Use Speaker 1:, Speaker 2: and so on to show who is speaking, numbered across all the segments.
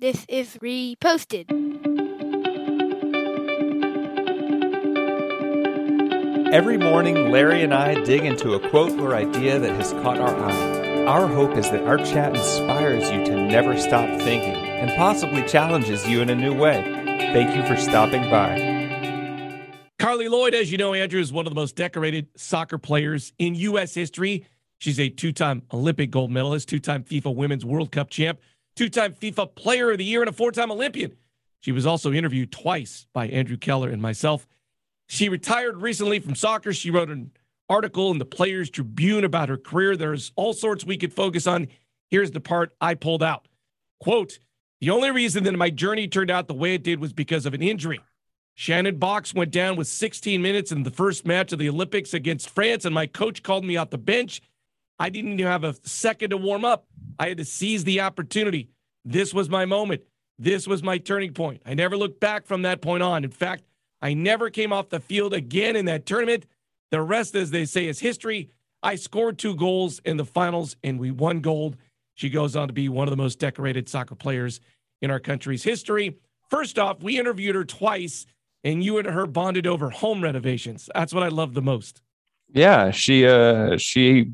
Speaker 1: This is reposted.
Speaker 2: Every morning, Larry and I dig into a quote or idea that has caught our eye. Our hope is that our chat inspires you to never stop thinking and possibly challenges you in a new way. Thank you for stopping by.
Speaker 3: Carli Lloyd, as you know, Andrew, is one of the most decorated soccer players in U.S. history. She's a two time Olympic gold medalist, two time FIFA Women's World Cup champ, two time FIFA Player of the Year, and a four time Olympian. She was also interviewed twice by Andrew Keller and myself. She retired recently from soccer. She wrote an article in the Players Tribune about her career. There's all sorts we could focus on. Here's the part I pulled out. Quote, the only reason that my journey turned out the way it did was because of an injury. Shannon Boxx went down with 16 minutes in the first match of the Olympics against France, and my coach called me off the bench I didn't even have a second to warm up. I had to seize the opportunity. This was my moment. This was my turning point. I never looked back from that point on. In fact, I never came off the field again in that tournament. The rest, as they say, is history. I scored two goals in the finals and we won gold. She goes on to be one of the most decorated soccer players in our country's history. First off, we interviewed her twice and you and her bonded over home renovations. That's what I love the most.
Speaker 2: Yeah, she uh she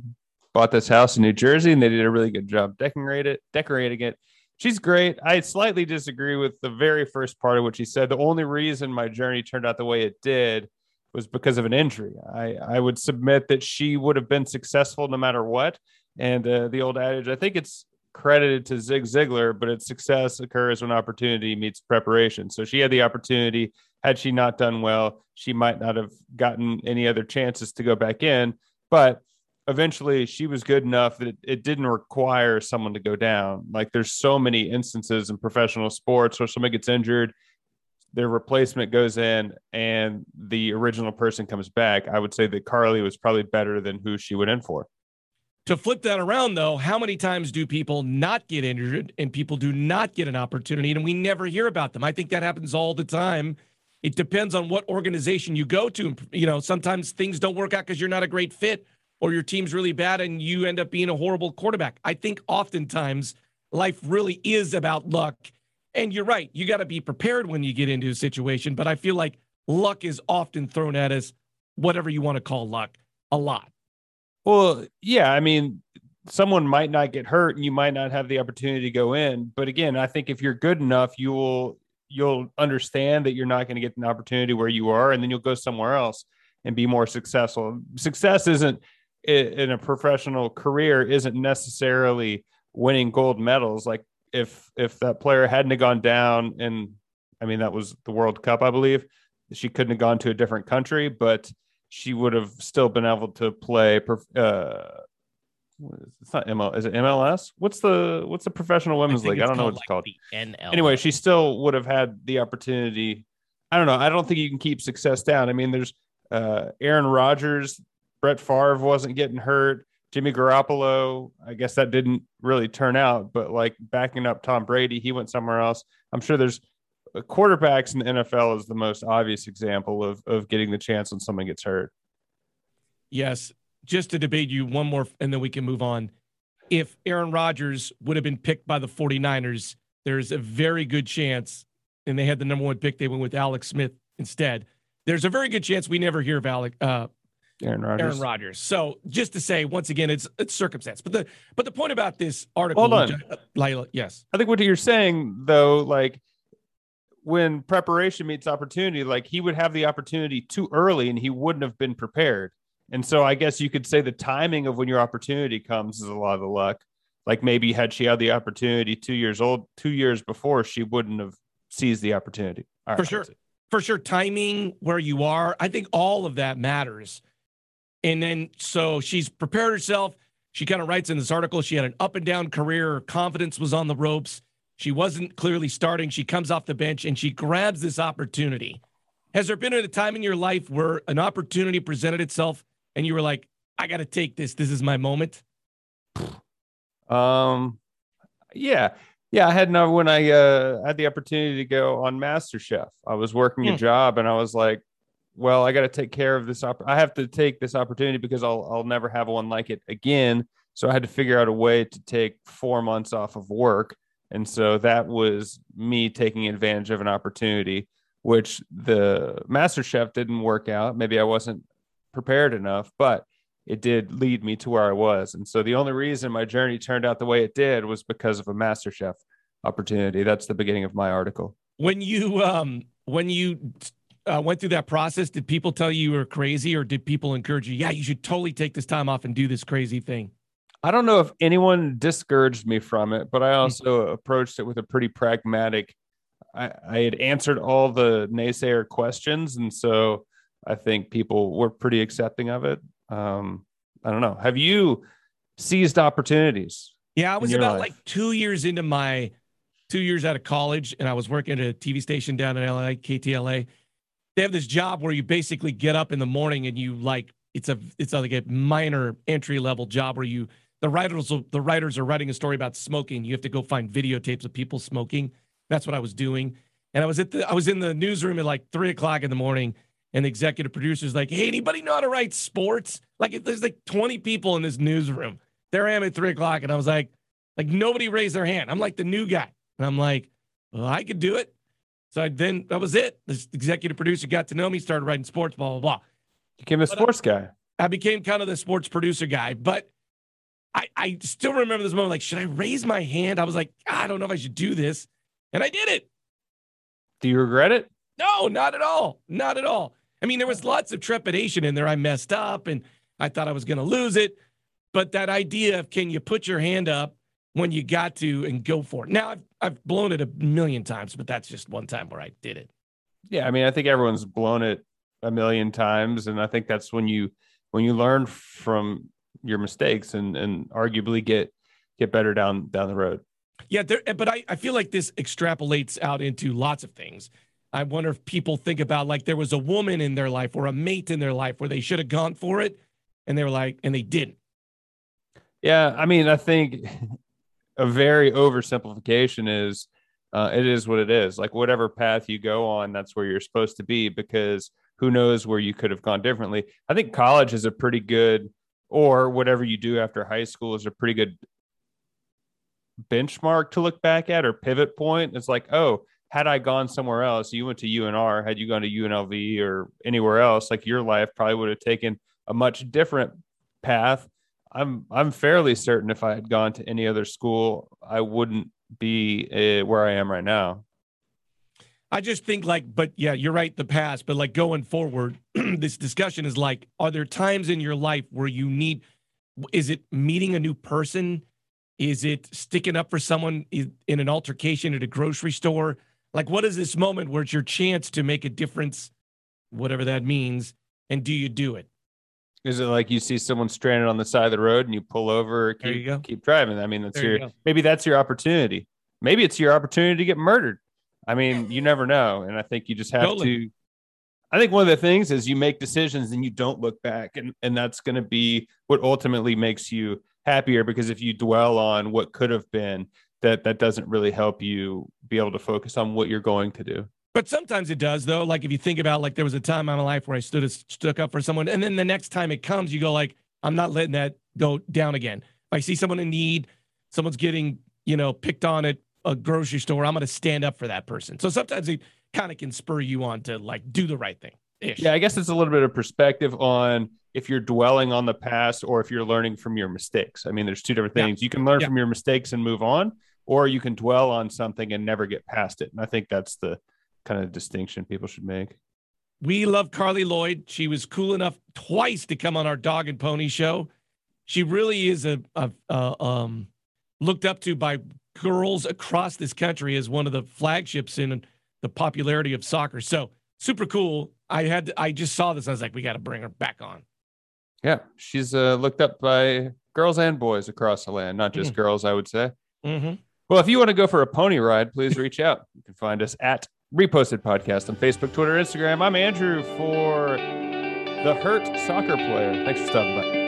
Speaker 2: bought this house in New Jersey and they did a really good job decorating it, decorating it. She's great. I slightly disagree with the very first part of what she said. The only reason my journey turned out the way it did was because of an injury. I, I would submit that she would have been successful no matter what. And uh, the old adage, I think it's credited to Zig Ziglar, but its success occurs when opportunity meets preparation. So she had the opportunity. Had she not done well, she might not have gotten any other chances to go back in. But eventually she was good enough that it, it, didn't require someone to go down. Like there's so many instances in professional sports where somebody gets injured, their replacement goes in, and the original person comes back. I would say that Carli was probably better than who she went in for.
Speaker 3: To flip that around, though, how many times do people not get injured and people do not get an opportunity and we never hear about them? I think that happens all the time. It depends on what organization you go to. You know, sometimes things don't work out because you're not a great fit or your team's really bad and you end up being a horrible quarterback. I think oftentimes life really is about luck. And you're right, you got to be prepared when you get into a situation. But I feel like luck is often thrown at us, whatever you want to call luck, a lot.
Speaker 2: Well, yeah. I mean, someone might not get hurt and you might not have the opportunity to go in. But again, I think if you're good enough, you will you'll understand that you're not going to get an opportunity where you are and then you'll go somewhere else and be more successful. Success isn't in a professional career isn't necessarily winning gold medals. Like if if that player hadn't gone down, and I mean that was the World Cup, I believe, she couldn't have gone to a different country, but she would have still been able to play. Uh, it's not ML. Is it MLS? What's the what's the professional women's league? I don't know what it's like called. Anyway, she still would have had the opportunity. I don't know. I don't think you can keep success down. I mean, there's uh, Aaron Rodgers Brett Favre wasn't getting hurt. Jimmy Garoppolo, I guess that didn't really turn out, but like backing up Tom Brady, he went somewhere else. I'm sure there's uh, quarterbacks in the NFL is the most obvious example of of getting the chance when someone gets hurt.
Speaker 3: Yes, just to debate you one more and then we can move on. If Aaron Rodgers would have been picked by the 49ers, there's a very good chance and they had the number 1 pick they went with Alex Smith instead. There's a very good chance we never hear of Alec, uh,
Speaker 2: Aaron Rodgers.
Speaker 3: Aaron Rodgers. So just to say, once again, it's it's circumstance. But the but the point about this article,
Speaker 2: hold on,
Speaker 3: I, uh, Lila, yes,
Speaker 2: I think what you're saying though, like when preparation meets opportunity, like he would have the opportunity too early, and he wouldn't have been prepared. And so I guess you could say the timing of when your opportunity comes is a lot of the luck. Like maybe had she had the opportunity two years old, two years before, she wouldn't have seized the opportunity.
Speaker 3: For sure. For sure. Timing, where you are, I think all of that matters. And then so she's prepared herself. She kind of writes in this article she had an up and down career. Her confidence was on the ropes. She wasn't clearly starting. She comes off the bench and she grabs this opportunity. Has there been a time in your life where an opportunity presented itself and you were like, I got to take this. This is my moment?
Speaker 2: Um, yeah. Yeah, I had no when I uh, had the opportunity to go on MasterChef. I was working hmm. a job and I was like, well, I got to take care of this. Op- I have to take this opportunity because I'll I'll never have one like it again. So I had to figure out a way to take four months off of work And so that was me taking advantage of an opportunity, which the Master Chef didn't work out. Maybe I wasn't prepared enough, but it did lead me to where I was. And so the only reason my journey turned out the way it did was because of a Master Chef opportunity. That's the beginning of my article.
Speaker 3: When you um when you uh, went through that process, did people tell you you were crazy, or did people encourage you? Yeah, you should totally take this time off and do this crazy thing.
Speaker 2: I don't know if anyone discouraged me from it, but I hmm. also approached it with a pretty pragmatic. I, I had answered all the naysayer questions, and so I think people were pretty accepting of it. Um, I don't know. Have you seized opportunities?
Speaker 3: Yeah, I was about life? like two years into my two years out of college, and I was working at a TV station down in LA, KTLA. They have this job where you basically get up in the morning and you like it's a it's like a minor entry level job where you the writers the writers are writing a story about smoking. You have to go find videotapes of people smoking. That's what I was doing, and I was at the I was in the newsroom at like three o'clock in the morning, and the executive producer's like, "Hey, anybody know how to write sports?" Like, there's like 20 people in this newsroom. There I am at three o'clock, and I was like, like nobody raised their hand. I'm like the new guy, and I'm like, well, I could do it. So I, then that was it. This executive producer got to know me, started writing sports, blah blah blah.
Speaker 2: Became a sports
Speaker 3: I,
Speaker 2: guy.
Speaker 3: I became kind of the sports producer guy, but I, I still remember this moment. Like, should I raise my hand? I was like, ah, I don't know if I should do this, and I did it.
Speaker 2: Do you regret it?
Speaker 3: No, not at all. Not at all. I mean, there was lots of trepidation in there. I messed up and I thought I was going to lose it. But that idea of can you put your hand up when you got to and go for it? Now, I've, I've blown it a million times, but that's just one time where I did it.
Speaker 2: Yeah. I mean, I think everyone's blown it a million times. And I think that's when you, when you learn from your mistakes and, and arguably get, get better down, down the road.
Speaker 3: Yeah. There, but I, I feel like this extrapolates out into lots of things. I wonder if people think about like there was a woman in their life or a mate in their life where they should have gone for it and they were like, and they didn't.
Speaker 2: Yeah. I mean, I think a very oversimplification is uh, it is what it is. Like whatever path you go on, that's where you're supposed to be because who knows where you could have gone differently. I think college is a pretty good, or whatever you do after high school is a pretty good benchmark to look back at or pivot point. It's like, oh, had I gone somewhere else, you went to UNR, had you gone to UNLV or anywhere else, like your life probably would have taken a much different path. I'm I'm fairly certain if I had gone to any other school, I wouldn't be uh, where I am right now.
Speaker 3: I just think like, but yeah, you're right, the past, but like going forward, this discussion is like, are there times in your life where you need? Is it meeting a new person? Is it sticking up for someone in an altercation at a grocery store? Like, what is this moment where it's your chance to make a difference, whatever that means, and do you do it?
Speaker 2: Is it like you see someone stranded on the side of the road and you pull over, keep, there you go. keep driving? I mean, that's there your you maybe that's your opportunity. Maybe it's your opportunity to get murdered. I mean, you never know, and I think you just have totally. to. I think one of the things is you make decisions and you don't look back, and and that's going to be what ultimately makes you happier. Because if you dwell on what could have been, that that doesn't really help you be able to focus on what you're going to do.
Speaker 3: But sometimes it does, though. Like if you think about, like there was a time in my life where I stood stuck up for someone, and then the next time it comes, you go like, I'm not letting that go down again. If I see someone in need, someone's getting you know picked on at a grocery store, I'm going to stand up for that person. So sometimes it kind of can spur you on to like do the right thing.
Speaker 2: Yeah, I guess it's a little bit of perspective on if you're dwelling on the past or if you're learning from your mistakes. I mean, there's two different things. Yeah. You can learn yeah. from your mistakes and move on, or you can dwell on something and never get past it. And I think that's the kind of distinction people should make.
Speaker 3: We love Carli Lloyd. She was cool enough twice to come on our dog and pony show. She really is a, a, a um, looked up to by girls across this country as one of the flagships in the popularity of soccer. So super cool. I had I just saw this. I was like, we got to bring her back on.
Speaker 2: Yeah, she's uh, looked up by girls and boys across the land, not just mm-hmm. girls, I would say.
Speaker 3: Mm-hmm.
Speaker 2: Well, if you want to go for a pony ride, please reach out. You can find us at Reposted Podcast on Facebook, Twitter, Instagram. I'm Andrew for the Hurt Soccer Player. Thanks for stopping by.